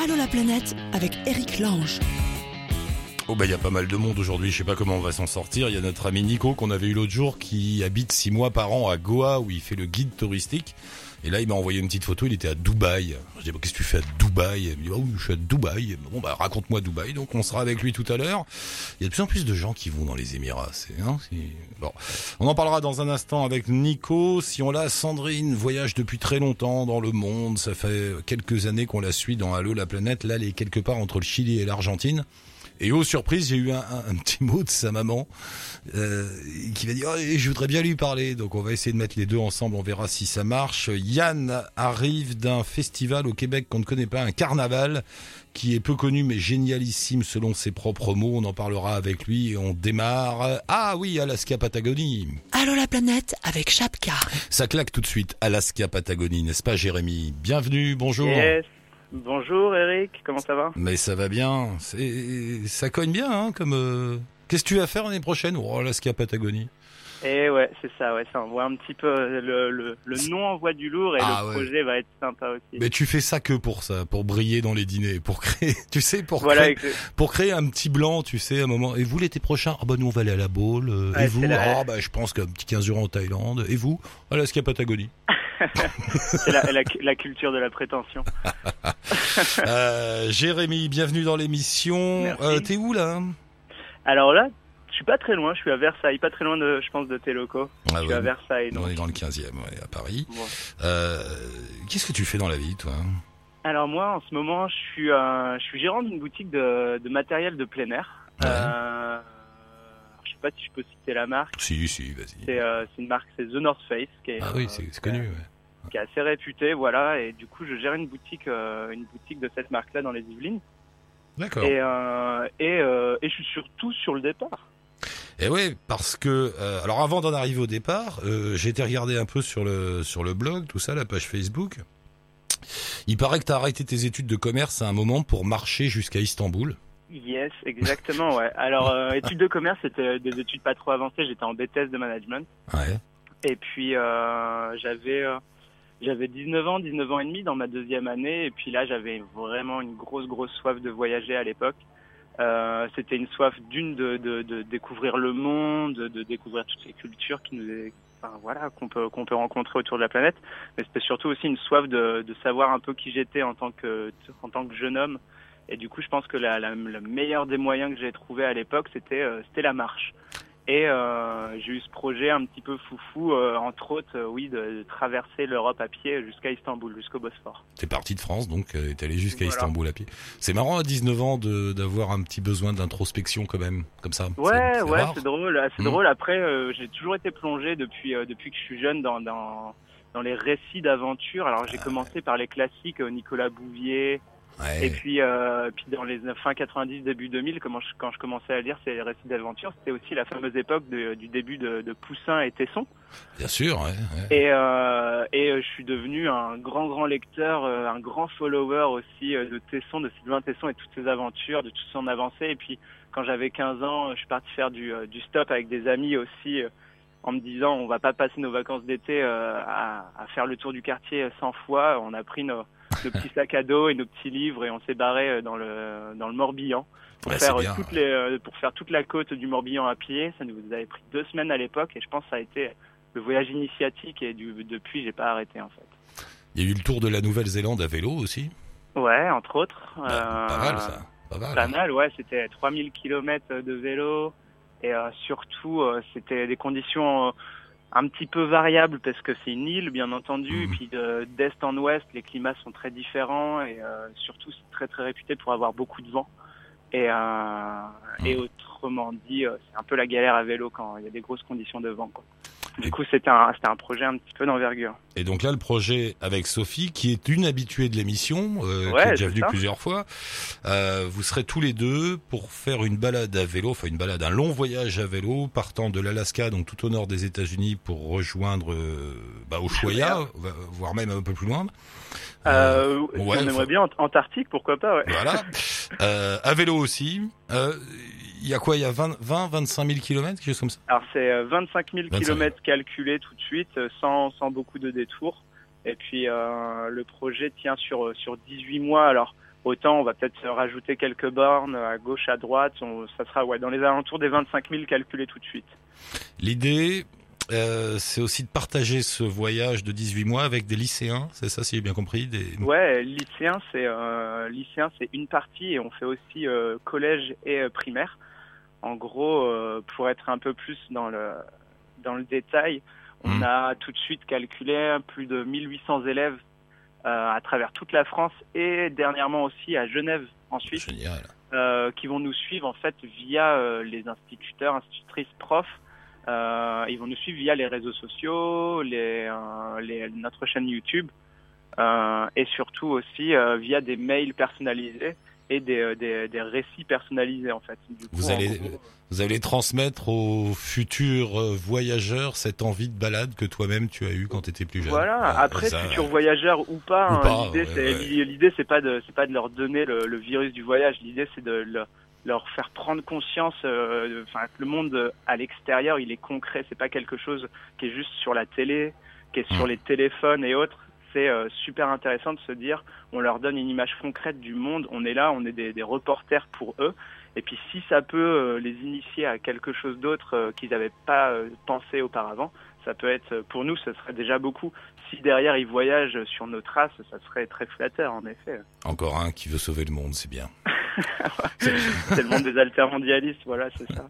Allô la planète avec Eric Lange. Oh bah il y a pas mal de monde aujourd'hui, je sais pas comment on va s'en sortir. Il y a notre ami Nico qu'on avait eu l'autre jour qui habite six mois par an à Goa où il fait le guide touristique. Et là il m'a envoyé une petite photo, il était à Dubaï. Je dis bah, qu'est-ce que tu fais à Dubaï? Il me dit oh je suis à Dubaï. Bon bah raconte-moi Dubaï. Donc on sera avec lui tout à l'heure. Il y a de plus en plus de gens qui vont dans les Émirats. C'est hein, bon. On en parlera dans un instant avec Nico. Si on l'a, Sandrine voyage depuis très longtemps dans le monde. Ça fait quelques années qu'on la suit dans Allo la planète. Là elle est quelque part entre le Chili et l'Argentine. Et aux surprises, j'ai eu un, un, petit mot de sa maman euh, qui m'a dit oh, je voudrais bien lui parler. Donc on va essayer de mettre les deux ensemble, on verra si ça marche. Yann arrive d'un festival au Québec qu'on ne connaît pas, un carnaval qui est peu connu mais génialissime selon ses propres mots. On en parlera avec lui et on démarre. Ah oui, Alaska Patagonie. Allô la planète avec Chapka. Ça claque tout de suite, Alaska Patagonie, n'est-ce pas Jérémy? Bienvenue, bonjour. Yes. Bonjour Eric, comment ça va? Mais ça va bien, ça cogne bien hein, comme euh, qu'est-ce que tu vas faire l'année prochaine? Oh Alaska Patagonie. Eh ouais, c'est ça, ouais, ça envoie un petit peu le, le, le nom envoie du lourd et Ah le ouais. projet va être sympa aussi. Mais tu fais ça que pour ça, pour briller dans les dîners, pour créer, tu sais, pour voilà, créer, pour créer un petit blanc, tu sais, à un moment. Et vous l'été prochain? Ah bah nous on va aller à la Baule. euh, Ouais, et vous? la- Ah bah je pense qu'un petit 15 jours en Thaïlande. Et vous? Alaska Patagonie. c'est la, la, la culture de la prétention. euh, Jérémy, bienvenue dans l'émission. Euh, T'es où là Alors là, je suis pas très loin, je suis à Versailles, pas très loin de, je pense, de tes locaux. Ah Je suis ouais, à Versailles, donc. On est dans le 15e, ouais, à Paris. Euh, Qu'est-ce que tu fais dans la vie, toi? Alors moi, en ce moment, je suis, je suis gérant d'une boutique de, de matériel de plein air. Je sais pas si je peux citer la marque. Si, si, vas-y. C'est euh, une marque, c'est The North Face, qui est, Ah oui, euh, c'est connu. ouais. qui est assez réputée, voilà. Et du coup, je gère une boutique, euh, une boutique de cette marque-là dans les Yvelines. D'accord. Et, et, et je suis surtout sur le départ. Et ouais, parce que euh, alors avant d'en arriver au départ, euh, j'ai été regarder un peu sur le sur le blog, tout ça, la page Facebook. Il paraît que tu as arrêté tes études de commerce à un moment pour marcher jusqu'à Istanbul. Yes, exactement, ouais. Alors, euh, études de commerce, c'était des études pas trop avancées. J'étais en BTS de management. Ouais. Et puis, euh, j'avais euh, j'avais 19 ans, 19 ans et demi dans ma deuxième année. Et puis là, j'avais vraiment une grosse, grosse soif de voyager à l'époque. Euh, c'était une soif d'une de, de, de découvrir le monde, de découvrir toutes les cultures qui nous, enfin, voilà, qu'on peut qu'on peut rencontrer autour de la planète. Mais c'était surtout aussi une soif de, de savoir un peu qui j'étais en tant que en tant que jeune homme. Et du coup, je pense que la, la, le meilleur des moyens que j'ai trouvé à l'époque, c'était euh, c'était la marche. Et euh, j'ai eu ce projet un petit peu foufou, euh, entre autres, oui, de, de traverser l'Europe à pied jusqu'à Istanbul, jusqu'au Bosphore. T'es parti de France, donc euh, t'es allé jusqu'à Voilà. Istanbul à pied. C'est marrant à 19 ans d'avoir un petit besoin d'introspection quand même, comme ça. Ouais, ouais, c'est drôle. C'est drôle. Après, euh, j'ai toujours été plongé depuis depuis que je suis jeune dans dans, dans les récits d'aventure. Alors j'ai commencé par les classiques, Nicolas Bouvier, Ouais. et puis euh, puis dans les fin 90, début 2000, comment je, quand je commençais à lire ces récits d'aventure, c'était aussi la fameuse époque de- du début de, de Poussin et Tesson. Bien sûr, ouais. ouais. Et, euh, et euh, je suis devenu un grand, grand lecteur, un grand follower aussi de Tesson, de Sylvain Tesson et toutes ses aventures, de toute son avancée. Et puis, quand j'avais 15 ans, je suis parti faire du, du stop avec des amis aussi, en me disant, on va pas passer nos vacances d'été euh, à, à faire le tour du quartier 100 fois. On a pris nos, nos petits sacs à dos et nos petits livres et on s'est barré euh, dans le, dans le Morbihan pour Ouais, faire euh, bien. toutes les, euh, pour faire toute la côte du Morbihan à pied. Ça nous avait pris deux semaines à l'époque et je pense que ça a été le voyage initiatique et du, depuis j'ai pas arrêté en fait. Il y a eu le tour de la Nouvelle-Zélande à vélo aussi. Ouais, entre autres. Bah, euh, Pas mal ça. Pas mal. Pas hein. mal, ouais. C'était 3000 km de vélo et euh, surtout euh, c'était des conditions un petit peu variables parce que c'est une île bien entendu Mhm. et puis de- d'est en ouest les climats sont très différents et euh, surtout c'est très très réputé pour avoir beaucoup de vent. Et, euh, et Mhm. autrement dit, euh, c'est un peu la galère à vélo quand il y a des grosses conditions de vent. Quoi. Du coup, c'était un, un projet un petit peu d'envergure. Et donc là, le projet avec Sophie, qui est une habituée de l'émission, euh, qui Ouais, est déjà venue plusieurs fois, euh, vous serez tous les deux pour faire une balade à vélo, enfin une balade, un long voyage à vélo, partant de l'Alaska, donc tout au nord des États-Unis, pour rejoindre euh, bah, Ushuaia, va- voire même un peu plus loin. Euh, ouais, on aimerait bien Ant- Antarctique, pourquoi pas, ouais. Voilà. Euh, à vélo aussi. Euh, Il y a quoi Il y a 20, 20 25 000 kilomètres, quelque chose comme ça? Alors c'est euh, 25 000 25 000. kilomètres calculés tout de suite, euh, sans, sans beaucoup de détours. Et puis euh, le projet tient sur, sur 18 mois. Alors Autant on va peut-être rajouter quelques bornes à gauche, à droite. ça sera ouais, dans les alentours des 25 000 calculés tout de suite. L'idée, euh, c'est aussi de partager ce voyage de 18 mois avec des lycéens, c'est ça si j'ai bien compris des... Ouais, lycéens c'est euh, lycéen c'est une partie et on fait aussi euh, collège et euh, primaire. En gros, pour être un peu plus dans le dans le détail, on Hmm. a tout de suite calculé plus de 1800 élèves à travers toute la France et dernièrement aussi à Genève en Suisse Génial. qui vont nous suivre en fait via les instituteurs, institutrices, profs. Euh, ils vont nous suivre via les réseaux sociaux, les, euh, les- notre chaîne YouTube euh, et surtout aussi via des mails personnalisés et des, des, des récits personnalisés en fait. Du coup, Vous allez- gros, Vous allez transmettre aux futurs voyageurs cette envie de balade que toi-même tu as eu quand tu étais plus jeune. Voilà. Ouais, Après, ça, futurs voyageurs ou pas, hein, pas, l'idée ouais, c'est ouais. pas de c'est pas de leur donner le, le virus du voyage. L'idée c'est de le- leur faire prendre conscience, euh, enfin que le monde euh, à l'extérieur il est concret. C'est pas quelque chose qui est juste sur la télé, qui est sur les téléphones et autres. C'est euh, super intéressant de se dire, on leur donne une image concrète du monde. On est là, on est des, des reporters pour eux. Et puis si ça peut euh, les initier à quelque chose d'autre qu'ils n'avaient pas pensé auparavant, ça peut être pour nous, ce serait déjà beaucoup. Si derrière ils voyagent sur nos traces, ça serait très flatteur en effet. Encore un qui veut sauver le monde, c'est bien. C'est le monde des altermondialistes, voilà, c'est ça.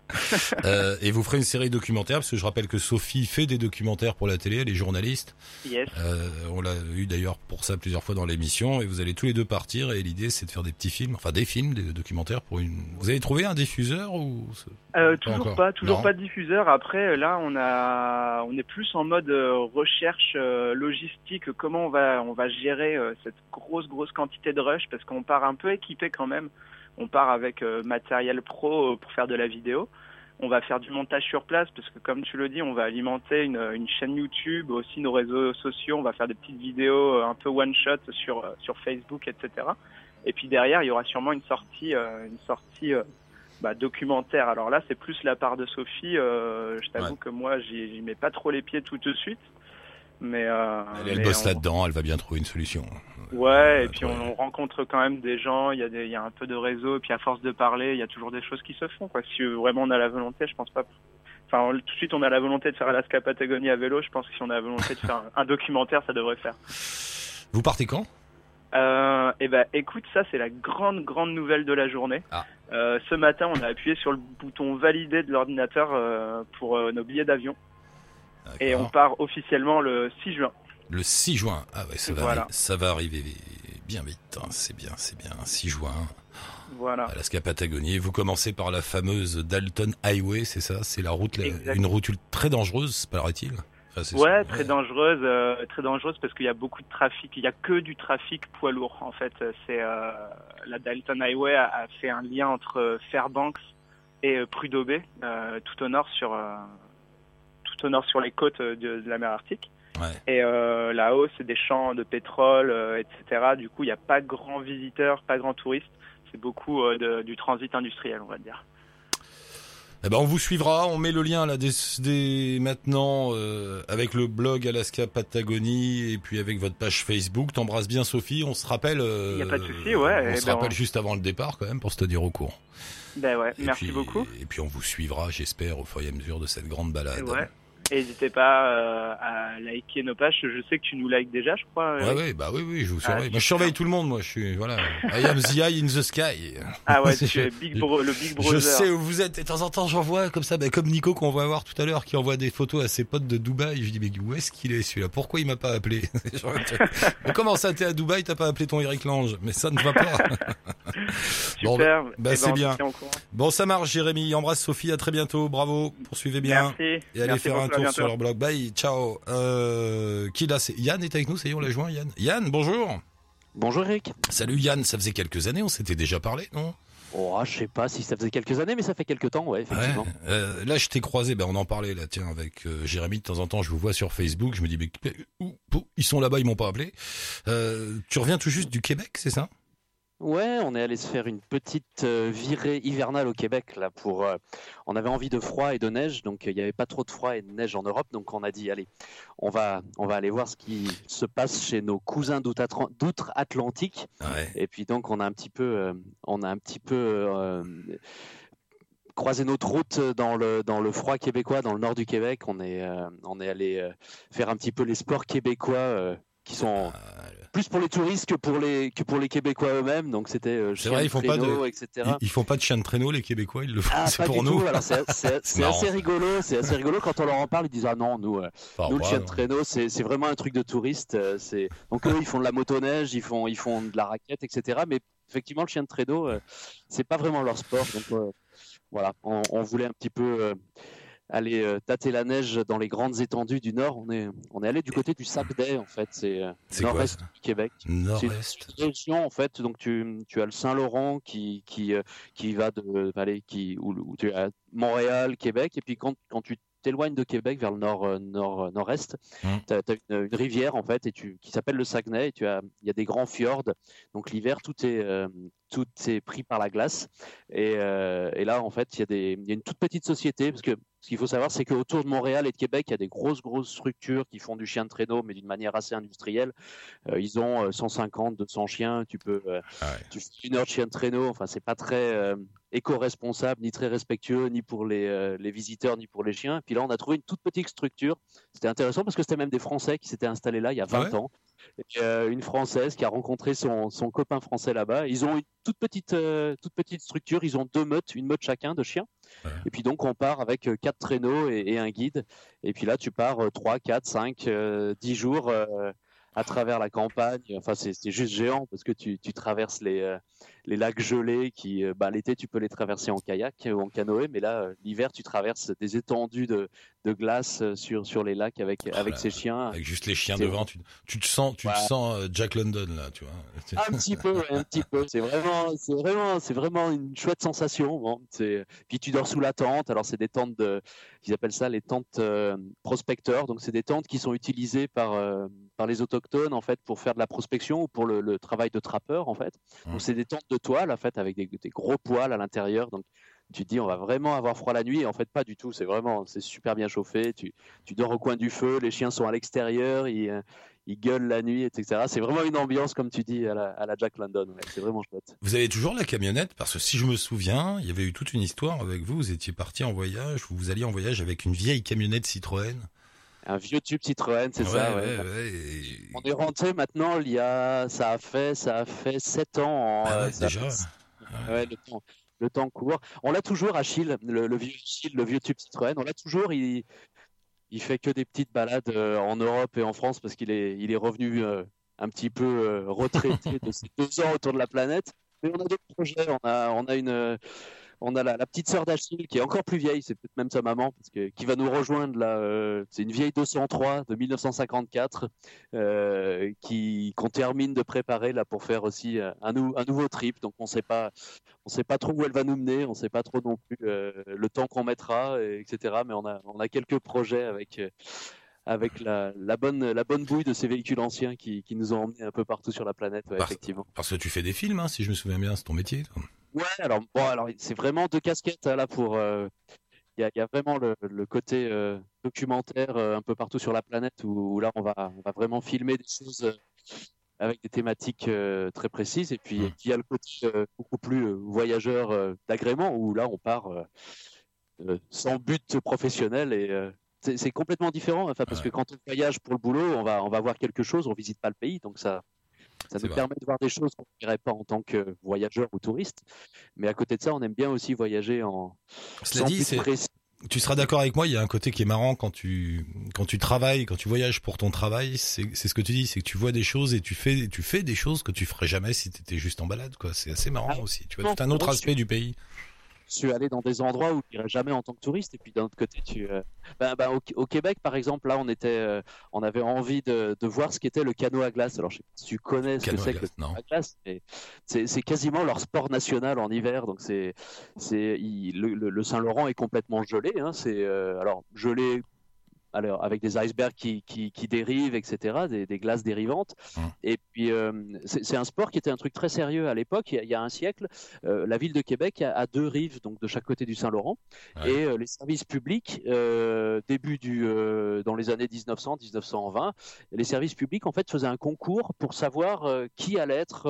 Euh, et vous ferez une série documentaire, parce que je rappelle que Sophie fait des documentaires pour la télé, elle est journaliste. Yes. Euh, on l'a eu d'ailleurs pour ça plusieurs fois dans l'émission, et vous allez tous les deux partir, et l'idée c'est de faire des petits films, enfin des films, des documentaires pour une... Vous avez trouvé un diffuseur ou... Euh, Pas toujours encore. pas, toujours Non. pas de diffuseur. Après, là, on a, on est plus en mode euh, recherche euh, logistique. Comment on va, on va gérer euh, cette grosse, grosse quantité de rush parce qu'on part un peu équipé quand même. On part avec euh, matériel pro euh, pour faire de la vidéo. On va faire du montage sur place parce que, comme tu le dis, on va alimenter une, une chaîne YouTube, aussi nos réseaux sociaux. On va faire des petites vidéos un peu one shot sur sur Facebook, etc. Et puis derrière, il y aura sûrement une sortie, une sortie. bah, documentaire. Alors là, c'est plus la part de Sophie. Euh, je t'avoue Ouais. que moi, j'y mets pas trop les pieds tout de suite. Mais, euh, Elle, elle mais bosse on- là-dedans, elle va bien trouver une solution. Ouais, Euh, et puis ouais. on, on rencontre quand même des gens. Il y a des, il y a un peu de réseau. Et puis à force de parler, il y a toujours des choses qui se font. Quoi. Si vraiment on a la volonté, je pense pas. Enfin, on- tout de suite, on a la volonté de faire Alaska Patagonie à vélo. Je pense que si on a la volonté de faire un, un documentaire, ça devrait faire. Vous partez quand? Euh, et ben, écoute, ça c'est la grande grande nouvelle de la journée. Ah. Euh, ce matin, on a appuyé sur le bouton valider de l'ordinateur euh, pour euh, nos billets d'avion et on part officiellement le 6 juin. Le 6 juin. Ah ouais, ça va, Voilà. arri- ça va arriver bien vite. hein. C'est bien, c'est bien. 6 juin, Voilà. Alaska Patagonie. Vous commencez par la fameuse Dalton Highway, c'est ça? C'est la route, la- une route très dangereuse, paraît-il? Enfin, Ouais, très dangereuse, euh, très dangereuse parce qu'il y a beaucoup de trafic. Il y a que du trafic poids lourd en fait. C'est euh, la Dalton Highway a, a fait un lien entre euh, Fairbanks et Prudhoe Bay, euh, tout au nord sur tout au nord sur les côtes euh, de, de la mer Arctique. Ouais. Et euh, là-haut, c'est des champs de pétrole, euh, etc. Du coup, il n'y a pas grand visiteurs, pas grand touriste. C'est beaucoup euh, de- du transit industriel, on va dire. Eh ben, on vous suivra. On met le lien là dès, dès maintenant avec le blog Alaska Patagonie et puis avec votre page Facebook. T'embrasses bien Sophie. On se rappelle. Y a pas de souci, ouais, On eh se ben, rappelle on- juste avant le départ quand même pour se tenir au courant. Ben ouais, Et merci puis- beaucoup. Et puis on vous suivra, j'espère, au fur et à mesure de cette grande balade. Ouais. N'hésitez pas euh, à liker nos pages. Je sais que tu nous likes déjà, je crois. Ouais, ouais, bah oui, oui, je vous Ah, surveille. moi, je super. surveille tout le monde, moi. Je suis, voilà. I am the eye in the sky. Ah ouais, Je- tu es Big Bro- le Big Brother. Je sais où vous êtes. Et de temps en temps, j'en vois comme ça, bah, comme Nico qu'on va voir tout à l'heure, qui envoie des photos à ses potes de Dubaï. Je dis, mais où est-ce qu'il est, celui-là? Pourquoi il m'a pas appelé? Genre, mais comment ça, t'es à Dubaï, t'as pas appelé ton Eric Lange? Mais ça ne va pas. Bon, Super. bah, Eh ben, c'est bien. Bon, ça marche, Jérémy. Embrasse Sophie. À très bientôt. Bravo. Poursuivez bien. Merci. Et allez Merci faire un sur leur blog. Bye, ciao. Euh, qui là c'est Yann est avec nous, ça y est, on l'a joint, Yann. Yann, bonjour. Bonjour Eric. Salut Yann, ça faisait quelques années, on s'était déjà parlé, non? Oh, je sais pas si ça faisait quelques années, mais ça fait quelques temps, ouais, effectivement. Ouais. Euh, là, je t'ai croisé, ben on en parlait là, tiens, avec euh, Jérémy. De temps en temps, je vous vois sur Facebook. Je me dis, mais où- où- ils sont là-bas, ils m'ont pas appelé. Euh, tu reviens tout juste du Québec, c'est ça? Ouais, on est allé se faire une petite euh, virée hivernale au Québec là pour. euh, on avait envie de froid et de neige, donc euh, il n'y avait pas trop de froid et de neige en Europe, donc on a dit allez, on va on va aller voir ce qui se passe chez nos cousins d'outre- d'outre-Atlantique. Ouais. Et puis donc on a un petit peu, euh, on a un petit peu croisé notre route dans le dans le froid québécois, dans le nord du Québec. On est euh, on est allé euh, faire un petit peu les sports québécois euh, qui sont Ah, plus pour les touristes que pour les que pour les Québécois eux-mêmes. Donc c'était euh, C'est vrai, chien ils font de pas de- traîneau, etc. Ils, ils font pas de chien de traîneau, les Québécois, ils le font. Ah, c'est pour du nous. c'est assez rigolo. C'est assez rigolo quand on leur en parle. Ils disent ah non nous euh, Enfin, nous le chien de traîneau c'est vraiment un truc de touriste. euh, C'est donc eux ils font de la motoneige, ils font ils font de la raquette, etc. Mais effectivement le chien de traîneau euh, c'est pas vraiment leur sport. Donc voilà, on, on voulait un petit peu aller euh, tâter la neige dans les grandes étendues du nord. On est on est allé du côté du Sacdé en fait. C'est euh, nord-est du Québec. Nord-Est. C'est une région en fait, donc tu, tu as le Saint-Laurent qui, qui, euh, qui va de aller qui où, où tu as Montréal, Québec, et puis quand, quand tu t'éloignes de Québec vers le nord euh, nord euh, nord-est, Mm. tu as, une, une rivière en fait et tu qui s'appelle le Saguenay et tu as il y a des grands fjords. Donc l'hiver tout est euh, tout est pris par la glace et, euh, et là en fait il y a des il y a une toute petite société parce que ce qu'il faut savoir c'est qu'autour de Montréal et de Québec il y a des grosses grosses structures qui font du chien de traîneau mais d'une manière assez industrielle. Euh, ils ont euh, 150 200 chiens, tu peux euh, Ah ouais. tu fais une heure de chien de traîneau, enfin c'est pas très euh, éco-responsable, ni très respectueux, ni pour les, euh, les visiteurs, ni pour les chiens. Puis là, on a trouvé une toute petite structure. C'était intéressant parce que c'était même des Français qui s'étaient installés là il y a 20 Ah ouais ans. Et, euh, une Française qui a rencontré son, son copain français là-bas. Ils ont une toute petite, euh, toute petite structure. Ils ont deux meutes, une meute chacun de chiens. Ouais. Et puis donc, on part avec quatre traîneaux et, et un guide. Et puis là, tu pars euh, 3, 4, 5, euh, 10 jours à travers la campagne. Enfin, c'est juste géant parce que tu, tu traverses les, euh, les lacs gelés qui, euh, bah, l'été, tu peux les traverser en kayak ou en canoë, mais là, euh, l'hiver, tu traverses des étendues de, de glace sur, sur les lacs avec, avec là ces chiens. Avec juste les chiens devant, tu, tu te sens, tu te sens Jack London là, tu vois. Un petit peu, un petit peu. C'est vraiment, c'est vraiment, c'est vraiment une chouette sensation. Bon, puis tu dors sous la tente. Alors c'est des tentes de, ils appellent ça les tentes prospecteurs. Donc c'est des tentes qui sont utilisées par par les autochtones en fait pour faire de la prospection ou pour le, le travail de trappeur en fait. Mmh. Donc c'est des tentes de toile en fait avec des, des gros poils à l'intérieur. Donc tu te dis on va vraiment avoir froid la nuit. Et en fait pas du tout. C'est vraiment, c'est super bien chauffé. Tu tu dors au coin du feu. Les chiens sont à l'extérieur. Ils euh, ils gueulent la nuit, etc. C'est vraiment une ambiance, comme tu dis, à la, à la Jack London. ouais. C'est vraiment chouette. Vous avez toujours la camionnette? Parce que si je me souviens, il y avait eu toute une histoire avec vous. Vous étiez parti en voyage, vous alliez en voyage avec une vieille camionnette Citroën. Un vieux tube Citroën, c'est ça. ouais. ouais, et- On est rentré maintenant, il y a, ça a fait, ça a fait 7 ans. en, Ah déjà. fait- le temps, le temps court. On l'a toujours, Achille, le, le vieux Achille, le vieux tube Citroën. On l'a toujours. Il, il fait que des petites balades euh, en Europe et en France parce qu'il est, il est revenu euh, un petit peu euh, retraité de ses deux ans autour de la planète. Mais on a d'autres projets. On a, on a une, on a la, petite sœur d'Achille qui est encore plus vieille. C'est peut-être même sa maman parce que qui va nous rejoindre là. euh, c'est une vieille 203 de 1954 euh, qui qu'on termine de préparer là pour faire aussi euh, un, nou- un nouveau trip. Donc on sait pas, on sait pas trop où elle va nous mener. On sait pas trop non plus le temps qu'on mettra, et- etc. Mais on a, on a quelques projets avec. Avec la, la bonne la bonne bouille de ces véhicules anciens qui, qui nous ont emmenés un peu partout sur la planète, ouais, Parce- effectivement. Parce que tu fais des films, hein, si je me souviens bien, c'est ton métier. toi. Ouais, alors bon, alors c'est vraiment deux casquettes hein, là pour. euh, Il y, a, il y a vraiment le, le côté euh, documentaire euh, un peu partout sur la planète où, où là on va on va vraiment filmer des choses avec des thématiques euh, très précises et puis Mm. et puis il y a le côté euh, beaucoup plus euh, voyageur d'agrément où là on part sans but professionnel et c'est complètement différent enfin parce Ouais. que quand on voyage pour le boulot on va on va voir quelque chose on visite pas le pays donc ça ça nous vrai. permet de voir des choses qu'on ne verrait pas en tant que voyageur ou touriste. Mais à côté de ça, on aime bien aussi voyager en Cela dit, tu seras d'accord avec moi, il y a un côté qui est marrant quand tu, quand tu travailles, quand tu voyages pour ton travail, c'est, ce que tu dis, c'est que tu vois des choses et tu fais, tu fais des choses que tu ferais jamais si tu étais juste en balade, quoi. C'est assez marrant Ah, aussi. Tu vois tout un autre aspect du pays. Suis allé dans des endroits où je n'irais jamais en tant que touriste. Et puis d'un autre côté, tu, euh, ben, ben, au, au Québec, par exemple, là, on était, euh, on avait envie de, de voir ce qu'était le canot à glace. Alors, je sais pas si tu connais ce Canot que c'est que le canot à glace. mais C'est c'est quasiment leur sport national en hiver. Donc, c'est, c'est, il- le, le- le Saint-Laurent est complètement gelé. Hein, c'est, euh, alors, gelé alors avec des icebergs qui, qui, qui dérivent, etc., des, des glaces dérivantes. Mmh. Et puis euh, c'est un sport qui était un truc très sérieux à l'époque. Il, y a- il y a un siècle, euh, la ville de Québec a, a deux rives, donc de chaque côté du Saint-Laurent, Ouais. et euh, les services publics, début du dans les années 1900-1920, les services publics en fait faisaient un concours pour savoir qui allait être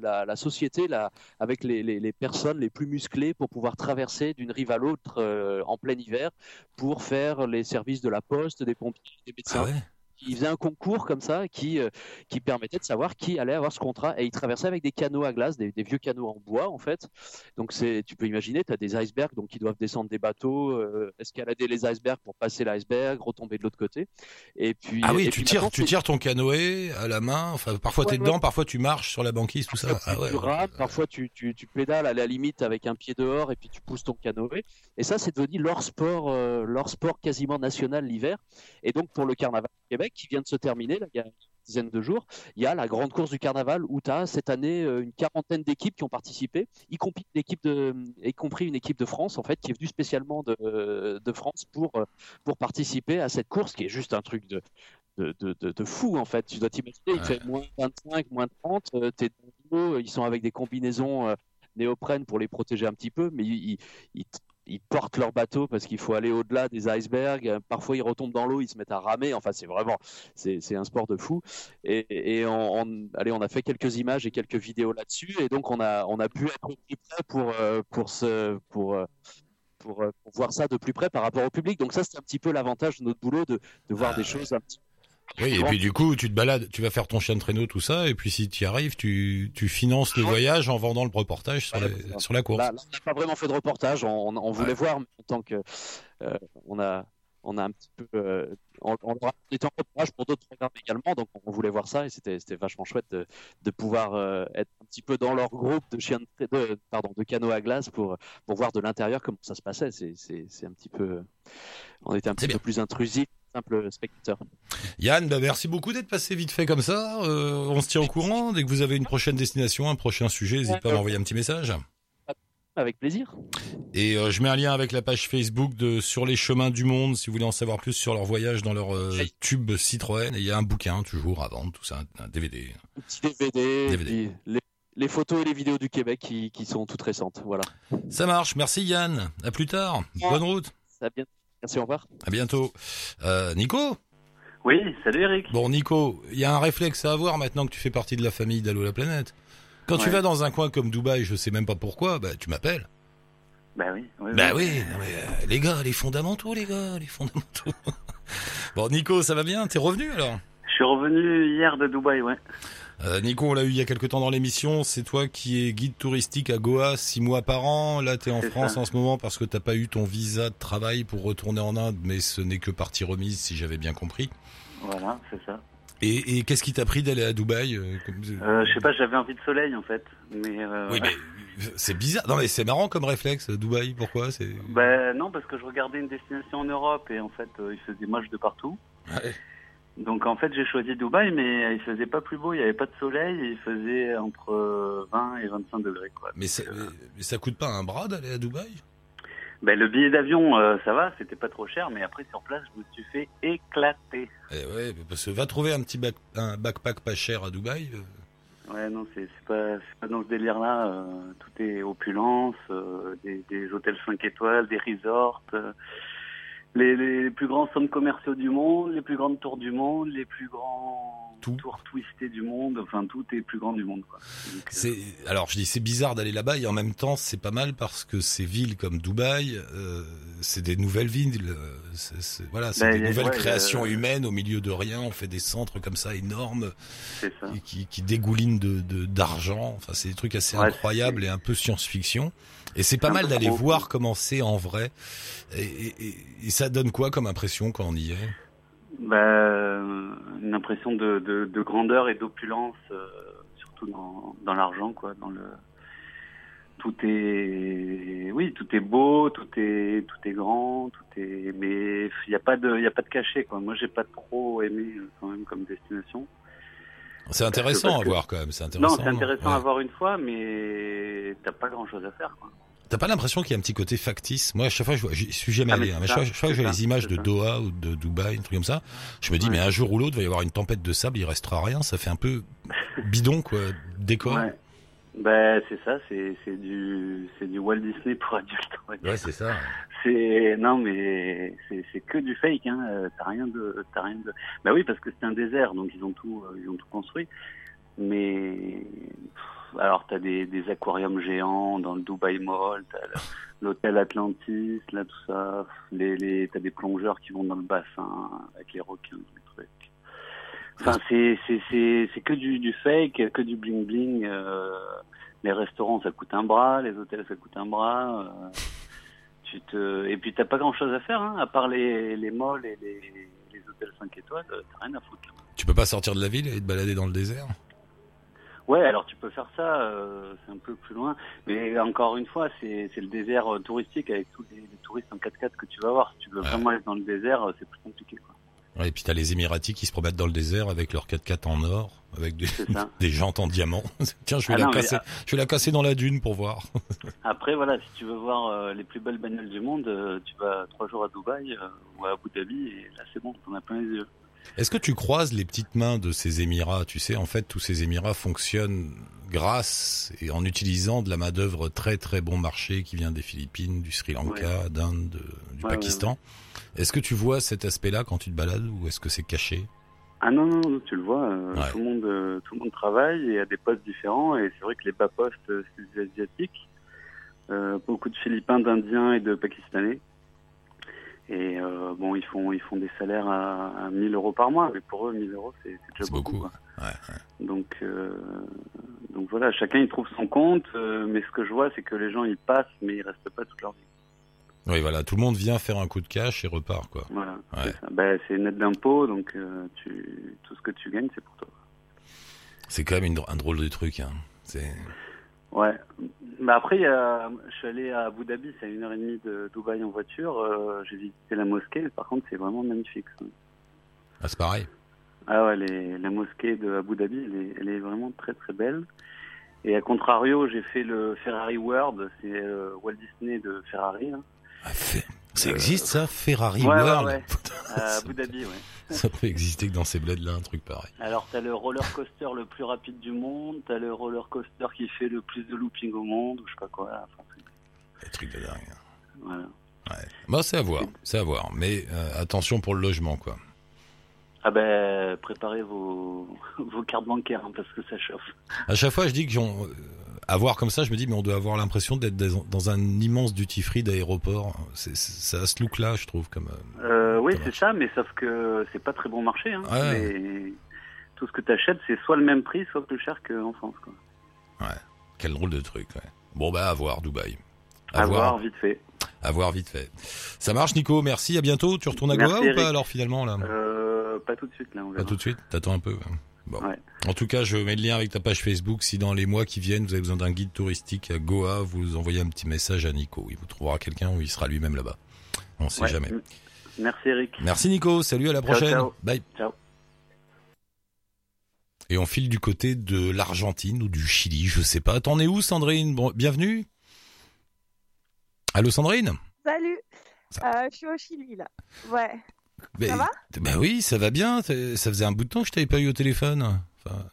la, la société la, avec les, les, les personnes les plus musclées pour pouvoir traverser d'une rive à l'autre en plein hiver pour faire les services de la poste, des pompiers, des médecins. Ah ouais Ils faisaient un concours comme ça qui, euh, qui permettait de savoir qui allait avoir ce contrat. Et ils traversaient avec des canots à glace, des, des vieux canots en bois en fait. Donc tu peux imaginer, tu as des icebergs donc qui doivent descendre des bateaux, euh, escalader les icebergs pour passer l'iceberg, retomber de l'autre côté. Et puis Ah oui, et tu puis tires, maintenant, tu tires ton canoë à la main. Enfin, parfois Ouais, dedans, parfois tu marches sur la banquise, tout ça. Parfois, Ah ouais. tu rames, parfois tu, tu, tu pédales à la limite avec un pied dehors et puis tu pousses ton canoë. Et ça, c'est devenu leur sport, euh, leur sport quasiment national l'hiver. Et donc pour le carnaval du Québec qui vient de se terminer, là, il y a une dizaine de jours, il y a la grande course du carnaval où tu as cette année euh, une quarantaine d'équipes qui ont participé, y compris, l'équipe de, y compris une équipe de France en fait qui est venue spécialement de, de France pour, euh, pour participer à cette course qui est juste un truc de, de, de, de, de fou en fait. Tu dois t'imaginer, il fait moins 25, moins 30, euh, t'es dans l'eau, ils sont avec des combinaisons euh, néoprène pour les protéger un petit peu, mais ils, ils- ils- ils portent leur bateau parce qu'il faut aller au-delà des icebergs. Parfois ils retombent dans l'eau, ils se mettent à ramer. Enfin, c'est vraiment, c'est un sport de fou. Et, et on, on- allez, on a fait quelques images et quelques vidéos là-dessus, et donc on a, on a pu être plus près pour, euh, pour ce, pour euh, pour, euh, pour voir ça de plus près par rapport au public. Donc ça, c'est un petit peu l'avantage de notre boulot de, de voir Ah, des ouais. choses un petit Oui, et puis du coup, tu te balades, tu vas faire ton chien de traîneau, tout ça, et puis si tu y arrives, tu, tu finances le voyage en vendant le reportage sur, Ouais, la, sur la course. Là, là, on n'a pas vraiment fait de reportage. On, on voulait Ouais. voir, mais en tant que euh, on a on a un petit peu euh, on, était en reportage pour d'autres programmes également, donc on voulait voir ça et c'était vachement chouette de, de pouvoir euh, être un petit peu dans leur groupe de chiens de, de pardon de canot à glace pour pour voir de l'intérieur comment ça se passait. C'est un petit peu on était un petit bien. peu plus intrusif, simple spectateur. Yann, bah, merci beaucoup d'être passé vite fait comme ça. Euh, on se tient au courant. Dès que vous avez une prochaine destination, un prochain sujet, n'hésitez pas à m'envoyer un petit message. Avec plaisir. Et euh, je mets un lien avec la page Facebook de Sur les chemins du monde si vous voulez en savoir plus sur leur voyage dans leur euh, tube Citroën. Et il y a un bouquin toujours à vendre, tout ça, un DVD. Un petit DVD, les, les photos et les vidéos du Québec qui, qui sont toutes récentes. Voilà. Ça marche. Merci Yann. À plus tard. Ouais. Bonne route. Ça a bien. Merci, au revoir. À bientôt. Euh, Nico? Oui, salut Eric. Bon, Nico, il y a un réflexe à avoir maintenant que tu fais partie de la famille d'Allo la planète. Quand tu vas dans un coin comme Dubaï, je sais même pas pourquoi, bah tu m'appelles. Bah oui. oui, Bah oui, non mais, euh, les gars, les fondamentaux, les gars, les fondamentaux. bon, Nico, ça va bien? T'es revenu alors? Je suis revenu hier de Dubaï, ouais. Euh, Nico, on l'a eu il y a quelque temps dans l'émission. C'est toi qui es guide touristique à Goa six mois par an. Là, t'es en C'est France ça. en ce moment parce que t'as pas eu ton visa de travail pour retourner en Inde, mais ce n'est que partie remise, si j'avais bien compris. Voilà, c'est ça. Et, et qu'est-ce qui t'a pris d'aller à Dubaï euh, comme- Euh, je sais pas, j'avais envie de soleil en fait. Mais, euh, Oui, mais c'est bizarre. Non, mais c'est marrant comme réflexe, Dubaï. Pourquoi C'est. Ben non, parce que je regardais une destination en Europe et en fait, euh, il faisait moche de partout. Ouais. Donc en fait, j'ai choisi Dubaï, mais il faisait pas plus beau, il y avait pas de soleil, et il faisait entre euh, 20 et 25 degrés, quoi. Mais ça, mais- mais ça coûte pas un bras d'aller à Dubaï? Ben le billet d'avion, euh, ça va, c'était pas trop cher, mais après sur place, je me suis fait éclater. Eh ouais, parce que va trouver un petit un backpack pas cher à Dubaï. euh, Ouais, non, c'est pas, pas dans ce délire-là. euh, tout est opulence, euh, des, des hôtels 5 étoiles, des resorts, euh, les, les plus grands centres commerciaux du monde, les plus grandes tours du monde, les plus grands Tout. tours twistés du monde. Enfin, tout est plus grand du monde. Quoi. Donc, euh, C'est alors je dis c'est bizarre d'aller là-bas et en même temps c'est pas mal parce que ces villes comme Dubaï, euh, c'est des nouvelles villes. euh, c'est- c'est- voilà, c'est Ben, des nouvelles ouais, créations euh, humaines au milieu de rien. On fait des centres comme ça énormes c'est ça. et qui, qui dégoulinent de de- d'argent. Enfin, c'est des trucs assez Ouais, incroyables et un peu science-fiction. Et c'est pas mal d'aller trop. voir comment c'est en vrai. Et- et- et ça donne quoi comme impression quand on y est? Bah, euh, une impression de, de, de grandeur et d'opulence, euh, surtout dans, dans l'argent, quoi. Dans le tout est, oui, tout est beau, tout est tout est grand, tout est, mais il n'y a pas de, il a pas de cachet, quoi. Moi, j'ai pas trop aimé euh, quand même comme destination. C'est intéressant parce à que- voir quand même. C'est Non, intéressant. c'est intéressant Ouais. à voir une fois, mais t'as pas grand chose à faire, quoi. T'as pas l'impression qu'il y a un petit côté factice? Moi, à chaque fois, je vois, j'y suis jamais Ah, allé, hein, mais chaque, ça, chaque fois que je vois les images de. Doha ou de Dubaï, un truc comme ça, je me dis, Ouais. mais un jour ou l'autre, il va y avoir une tempête de sable, il restera rien. Ça fait un peu bidon, quoi, décor. Ouais. Ben c'est ça, c'est c'est du c'est du Walt Disney pour adultes. Ouais, c'est ça. C'est non mais c'est c'est que du fake. Hein. euh, T'as rien de t'as rien de. Bah oui parce que c'est un désert donc ils ont tout euh, ils ont tout construit. Mais alors t'as des des aquariums géants dans le Dubai Mall, t'as l'hôtel Atlantis, là tout ça. Les les t'as des plongeurs qui vont dans le bassin avec les requins, les trucs. Enfin c'est c'est c'est c'est que du du fake, que du bling bling. euh, les restaurants ça coûte un bras, les hôtels ça coûte un bras. euh, tu te et puis t'as pas grand chose à faire hein, à part les les malls et les, les hôtels 5 étoiles euh, t'as rien à foutre Tu peux pas sortir de la ville et te balader dans le désert? Ouais alors tu peux faire ça euh, c'est un peu plus loin mais encore une fois c'est le désert euh, touristique avec tous les, les touristes en 4x4 que tu vas voir si tu veux Ouais. vraiment aller dans le désert euh, c'est plus compliqué quoi Ouais, Et puis t'as les Émiratis qui se promènent dans le désert avec leurs 4x4 en or, avec des, des jantes en diamant. Tiens, je vais Ah la non, mais, casser. Je vais la casser dans la dune pour voir. après voilà si tu veux voir euh, les plus belles bagnoles du monde euh, tu vas trois jours à Dubaï ou à Abu Dhabi et là c'est bon t'en as plein les yeux Est-ce que tu croises les petites mains de ces Émirats? Tu sais, en fait, tous ces Émirats fonctionnent grâce et en utilisant de la main d'œuvre très très bon marché qui vient des Philippines, du Sri Lanka, d'Inde, de- du Ouais, Pakistan. Est-ce que tu vois cet aspect-là quand tu te balades ou est-ce que c'est caché? Ah non, non, non, tu le vois, euh, Ouais. tout, le monde, euh, tout le monde travaille et a des postes différents. Et c'est vrai que les bas postes, euh, c'est des Asiatiques. Euh, beaucoup de Philippins, d'Indiens et de Pakistanais. Et euh, bon, ils font, ils font des salaires à, à 1000 euros par mois. Mais pour eux, 1000 euros, c'est déjà beaucoup. beaucoup. quoi. Ouais, Donc, euh, donc voilà, chacun il trouve son compte. euh, mais ce que je vois, c'est que les gens ils passent, mais ils restent pas toute leur vie. Oui, voilà, tout le monde vient faire un coup de cash et repart, quoi. Voilà, Ouais. c'est. Ben, net d'impôts, donc tu, tout ce que tu gagnes, c'est pour toi. C'est quand même une, un drôle de truc. Hein. C'est Ouais. Bah après, je suis allé à Abu Dhabi, c'est à une heure et demie de Dubaï en voiture. euh, J'ai visité la mosquée. Par contre, c'est vraiment magnifique. ça. ah, c'est pareil. Ah ouais, les... la mosquée de Abu Dhabi, elle est... elle est vraiment très très belle. Et à contrario, j'ai fait le Ferrari World, c'est euh, Walt Disney de Ferrari. hein. Ah, Ça existe ça, Ferrari Ouais, ouais, World? ouais. À Abu Dhabi, ouais. Ça peut exister que dans ces bleds-là, un truc pareil. Alors, t'as le roller coaster le plus rapide du monde, t'as le roller coaster qui fait le plus de looping au monde, ou je sais pas quoi. Enfin, c'est- Un truc de dingue. voilà. Ouais. C'est à voir, c'est à voir. Mais euh, attention pour le logement, quoi. Ah ben, préparez vos, vos cartes bancaires hein, parce que ça chauffe. À chaque fois, je dis que à voir comme ça, je me dis, mais on doit avoir l'impression d'être dans un immense duty-free d'aéroport. C'est- a ce look-là, je trouve, comme. euh, Euh, oui, c'est ça, mais sauf que c'est pas très bon marché. Hein, Ouais. Mais tout ce que t'achètes, c'est soit le même prix, soit plus cher qu'en France. Quoi. Quel drôle de truc. Ouais. Bon, bah, à voir, Dubaï. À, À voir, voir, vite fait. à voir vite fait. Ça marche, Nico. Merci. À bientôt. Tu retournes à Goa ou pas alors finalement là? Euh, pas tout de suite, là, on Pas tout de suite. T'attends un peu. hein. Bon. Ouais. En tout cas, je mets le lien avec ta page Facebook. Si dans les mois qui viennent, vous avez besoin d'un guide touristique à Goa, vous envoyez un petit message à Nico. Il vous trouvera quelqu'un ou il sera lui-même là-bas. On sait Ouais. jamais. Merci, Eric. Merci Nico. Salut à la prochaine. ciao. Bye. Ciao. Et on file du côté de l'Argentine ou du Chili, je sais pas. T'en es où, Sandrine? Bon, Bienvenue. Allô, Sandrine? Salut. Euh, je suis au Chili là. Ouais. Ben, va? Ben oui, ça va bien. Ça faisait un bout de temps que je t'avais pas eu au téléphone. Enfin,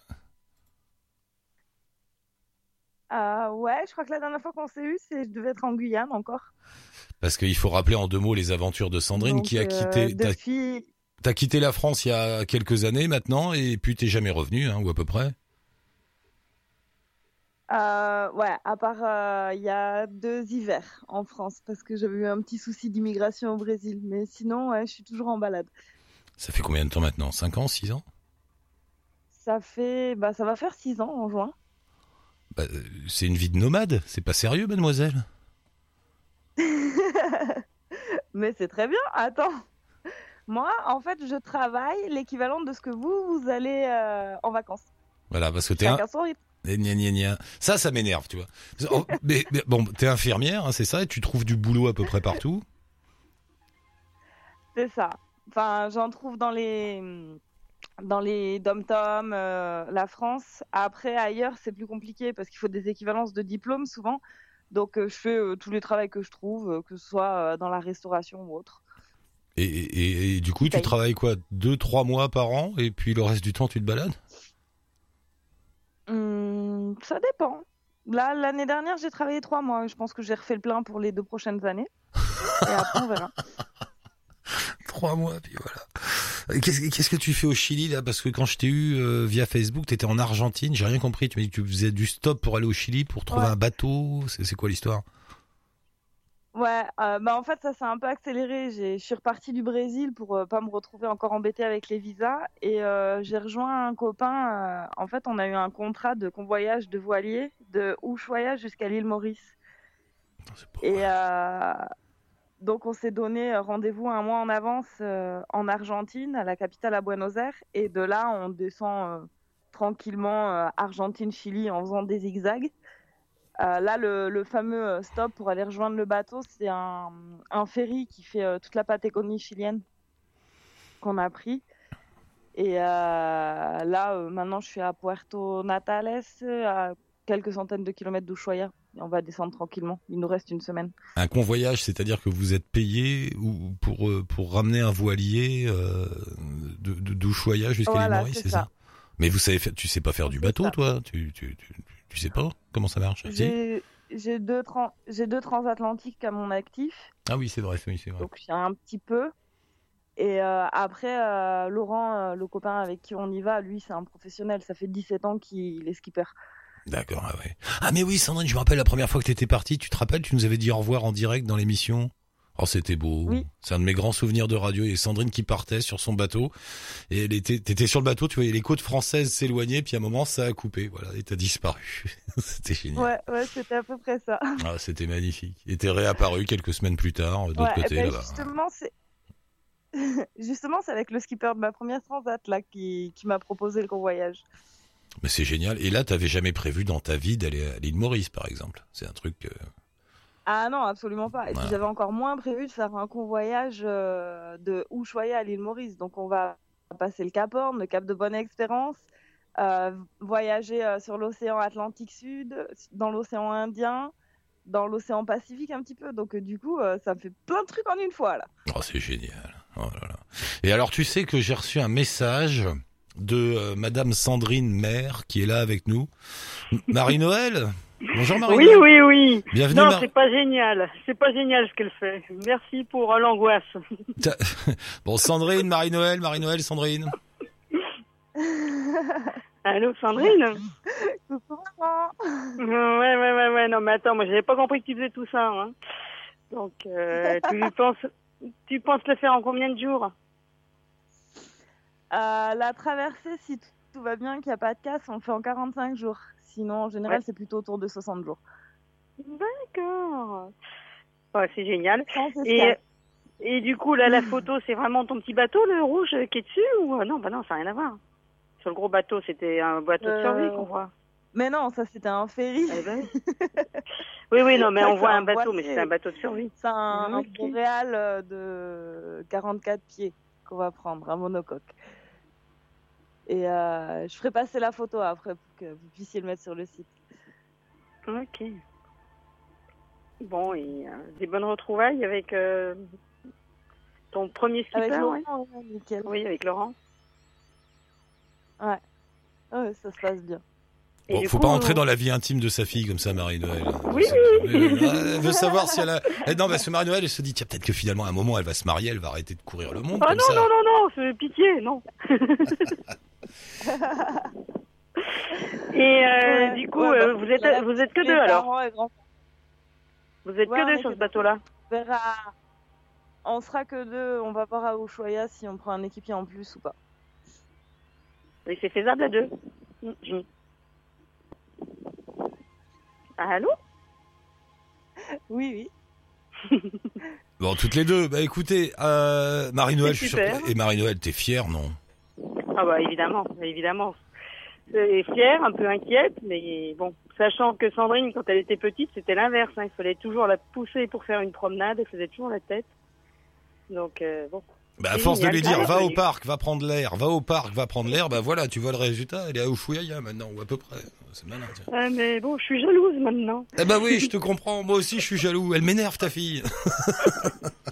Euh, ouais, je crois que la dernière fois qu'on s'est eu, c'est je devais être en Guyane encore. parce qu'il faut rappeler en deux mots les aventures de Sandrine Donc, qui a euh, quitté. depuis. T'as quitté la France il y a quelques années maintenant et puis t'es jamais revenu, hein, ou à peu près. Euh, ouais, à part euh, il y a deux hivers en France parce que j'avais eu un petit souci d'immigration au Brésil, mais sinon, ouais, je suis toujours en balade. Ça fait combien de temps maintenant? Cinq ans, six ans? Ça fait, bah, ça va faire six ans en juin. Bah, euh, C'est une vie de nomade. C'est pas sérieux, mademoiselle? Mais c'est très bien. Attends. Moi, en fait, je travaille l'équivalent de ce que vous, vous allez euh, en vacances. Voilà, parce que t'es un. Gna, gna, gna. Ça, ça m'énerve, tu vois. Mais, mais bon, t'es infirmière, hein, c'est ça, et tu trouves du boulot à peu près partout? C'est ça. Enfin, j'en trouve dans les dans les dom-toms, euh, la France. Après, ailleurs, c'est plus compliqué parce qu'il faut des équivalences de diplômes souvent. Donc euh, je fais euh, tous les travaux que je trouve, euh, que ce soit dans la restauration ou autre. Et, et- et du coup, tu travailles quoi? Deux, trois mois par an et puis le reste du temps, tu te balades? Hum, ça dépend. Là, l'année dernière, j'ai travaillé trois mois. Je pense que j'ai refait le plein pour les deux prochaines années. Et après, on verra. Trois mois, puis voilà. Qu'est-ce que tu fais au Chili là? Parce que quand je t'ai eu euh, via Facebook, t'étais en Argentine. J'ai rien compris. Tu m'as dit que tu faisais du stop pour aller au Chili pour trouver Ouais. un bateau. C'est quoi l'histoire? Ouais, euh, bah en fait ça s'est un peu accéléré. J'ai- Je suis repartie du Brésil pour euh, pas me retrouver encore embêtée avec les visas et euh, j'ai rejoint un copain. euh, en fait, on a eu un contrat de convoyage de voilier de Ushuaia jusqu'à l'île Maurice. Pas Et donc on s'est donné rendez-vous un mois en avance en Argentine, à la capitale à Buenos Aires, et de là on descend tranquillement Argentine-Chili en faisant des zigzags. Euh, là, le, le fameux euh, stop pour aller rejoindre le bateau, c'est un, un ferry qui fait euh, toute la Patagonie chilienne qu'on a pris. Et là, maintenant, je suis à Puerto Natales, à quelques centaines de kilomètres d'Ushuaia. Et on va descendre tranquillement. Il nous reste une semaine. Un convoyage, c'est-à-dire que vous êtes payé ou pour pour ramener un voilier d'Ushuaia jusqu'à l'île Voilà, Maurice, c'est ça. ça? Mais vous savez tu sais pas faire du bateau, ça. toi? Tu, tu tu tu sais pas comment ça marche J'ai deux, deux transatlantiques à mon actif, Ah oui, c'est vrai, oui, c'est vrai. donc j'ai un petit peu. Et euh, après, euh, Laurent, euh, le copain avec qui on y va, lui, c'est un professionnel. Ça fait 17 ans qu'il est skipper. D'accord, ah ouais. Ah mais oui, Sandrine, je me rappelle la première fois que t'étais partie, tu te rappelles, tu nous avais dit au revoir en direct dans l'émission. Oh, c'était beau. Oui. C'est un de mes grands souvenirs de radio. Et Sandrine qui partait sur son bateau. Et elle était, t'étais sur le bateau, tu voyais les côtes françaises s'éloigner, puis à un moment, ça a coupé. Voilà, et t'as disparu. c'était génial. Ouais, ouais, c'était à peu près ça. Ah, c'était magnifique. Et t'es réapparu quelques semaines plus tard, de l'autre Ouais, côté, ben, là-bas. justement, c'est justement, c'est avec le skipper de ma première transat là qui, qui m'a proposé le convoyage. Mais c'est génial. Et là, t'avais jamais prévu dans ta vie d'aller à l'île Maurice, par exemple. C'est un truc, euh, Ah non, absolument pas. Et Voilà. puis j'avais encore moins prévu de faire un convoyage euh, de Ushuaia à l'île Maurice. Donc on va passer le Cap Horn, le Cap de Bonne-Espérance, euh, voyager euh, sur l'océan Atlantique Sud, dans l'océan Indien, dans l'océan Pacifique un petit peu. Donc du coup, ça me fait plein de trucs en une fois là. Oh, c'est génial. Oh là là. Et alors, tu sais que j'ai reçu un message de Madame Sandrine Maire, qui est là avec nous. Marie-Noël? Bonjour Oui, Marie-Noël. oui, oui. Bienvenue. Non, Mar- c'est pas génial. C'est pas génial ce qu'elle fait. Merci pour euh, l'angoisse. Bon, Sandrine, Marie-Noël, Marie-Noël, Sandrine. Allô, Sandrine Coucou, maman. Ouais, ouais, ouais, ouais. Non, mais attends, moi, j'avais pas compris que tu faisais tout ça. Hein. Donc, euh, tu penses, tu penses le faire en combien de jours? Euh, la traversée, si tout va bien, qu'il n'y a pas de casse, on le fait en 45 jours. Sinon, en général, Ouais. c'est plutôt autour de 60 jours. D'accord. Ouais, c'est génial. Et, du coup, là, la photo, c'est vraiment ton petit bateau, le rouge, qui est dessus ou euh, non Bah non, ça n'a rien à voir. Sur le gros bateau, c'était un bateau de survie Euh, qu'on voit. Mais non, ça c'était un ferry. Eh ben oui. oui, non, mais on voit un bateau, mais c'est un bateau de survie. C'est un, un Ok. boréal euh, de 44 pieds qu'on va prendre, un monocoque. Et euh, je ferai passer la photo après pour que vous puissiez le mettre sur le site. Ok. Bon, et euh, des bonnes retrouvailles avec euh, ton premier skipper, Avec ouais. Laurent, ouais. Oui, avec Laurent. Ouais, ça se passe bien. Bon, faut coup, pas entrer on- dans la vie intime de sa fille comme ça, Marie-Noël. Oui, Euh, Elle veut savoir si elle a. Eh non, parce que Marie-Noël, elle se dit, tiens, peut-être que finalement, à un moment, elle va se marier, elle va arrêter de courir le monde Ah comme non, ça. non, non, non, c'est pitié, non. et euh, Ouais, du coup, ouais, euh, bah, vous êtes la- vous êtes que deux alors Vous êtes Ouais, que deux sur ce bateau-là On verra. On sera que deux. On va voir à Ushuaia si on prend un équipier en plus ou pas. Et c'est faisable à deux. Mhm. Allô Oui, oui. Bon, toutes les deux. Bah écoutez, euh, Marie-Noël, je suis sûr. Et Marie-Noël, t'es fière, non Ah bah évidemment, évidemment. C'est fière, un peu inquiète, mais bon, sachant que Sandrine, quand elle était petite, c'était l'inverse. hein. Il fallait toujours la pousser pour faire une promenade, elle faisait toujours la tête. Donc euh, bon. Bah, à force de lui dire, va au parc, va prendre l'air, va au parc, va prendre l'air, bah voilà, tu vois le résultat, elle est à Ushuaïa maintenant, ou à peu près. C'est malin, tiens. Mais bon, je suis jalouse maintenant. Eh bah oui, je te comprends, moi aussi je suis jaloux, elle m'énerve ta fille.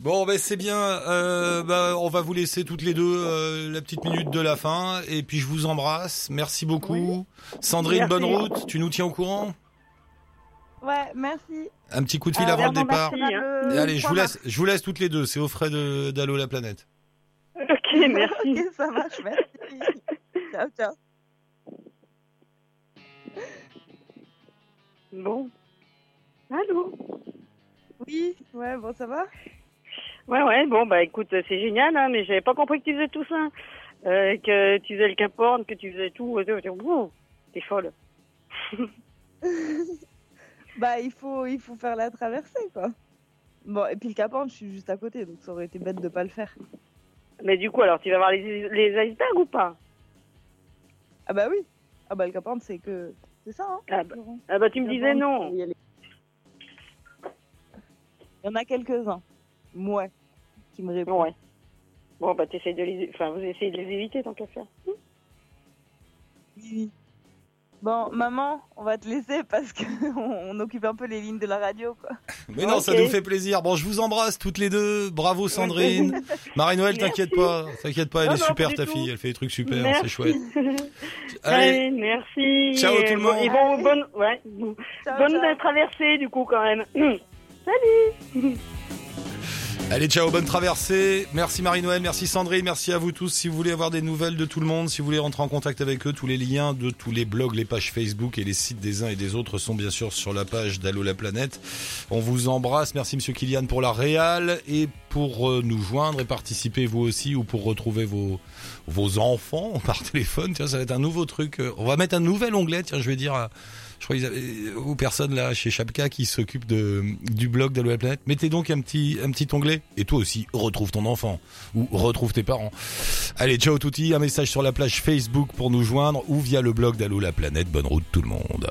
bon, ben c'est bien, euh, bah, on va vous laisser toutes les deux euh, la petite minute de la fin, et puis je vous embrasse, merci beaucoup. Sandrine, Merci. bonne route, tu nous tiens au courant? Ouais, merci. Un petit coup de fil Euh, avant le départ. merci, hein. Et allez, je vous 3 laisse, je vous laisse toutes les deux, c'est au frais de d'Allo la planète. Ok, merci. Ok, ça marche, merci. ciao, ciao. Bon. Allô? Oui, ouais, bon, ça va? Ouais, ouais, bon, bah écoute, c'est génial, hein, mais j'avais pas compris que tu faisais tout ça. Euh, que tu faisais le caporne, que tu faisais tout. et tout. J'ai dit, Wow, t'es folle. Bah, il faut, il faut faire la traversée, quoi. Bon, et puis le Cap Horn, je suis juste à côté, donc ça aurait été bête de pas le faire. Mais du coup, alors, tu vas voir les, les icebergs ou pas? Ah bah oui. Ah bah le Cap Horn, c'est que... C'est ça, hein ah bah, ah bah, tu me disais non. faut y aller. Il y en a quelques-uns. Ouais. Qui me répondent. Ouais. Bon, bah, t'essayes de les, enfin, vous essayez de les éviter tant qu'à faire. Oui, oui. Bon, maman, on va te laisser parce que on occupe un peu les lignes de la radio, quoi. Mais non, ça nous fait plaisir. Bon, je vous embrasse toutes les deux. Bravo Sandrine. Marie-Noël, t'inquiète pas. T'inquiète pas, elle Non, est non, super ta tout. fille. Elle fait des trucs super, Merci. c'est chouette. Allez, Allez, merci. Ciao, Et tout le monde. Et bon, bonne, ouais, Ciao, bonne ciao. traversée, du coup, quand même. allez, ciao, bonne traversée. Merci Marie-Noël, merci Sandrine, merci à vous tous. Si vous voulez avoir des nouvelles de tout le monde, si vous voulez rentrer en contact avec eux, tous les liens de tous les blogs, les pages Facebook et les sites des uns et des autres sont bien sûr sur la page d'Allo la planète. On vous embrasse. Merci Monsieur Kylian pour la réal et pour euh, nous joindre et participer vous aussi ou pour retrouver vos vos enfants par téléphone. Tiens, ça va être un nouveau truc. Euh, On va mettre un nouvel onglet. Tiens, je vais dire. à- Je crois qu'ils avaient- aux personnes là chez Chapka qui s'occupent de du blog d'Allo la planète. Mettez donc un petit un petit onglet et toi aussi retrouve ton enfant ou retrouve tes parents. Allez, ciao touti, un message sur la plage Facebook pour nous joindre ou via le blog d'Allo la planète. Bonne route tout le monde.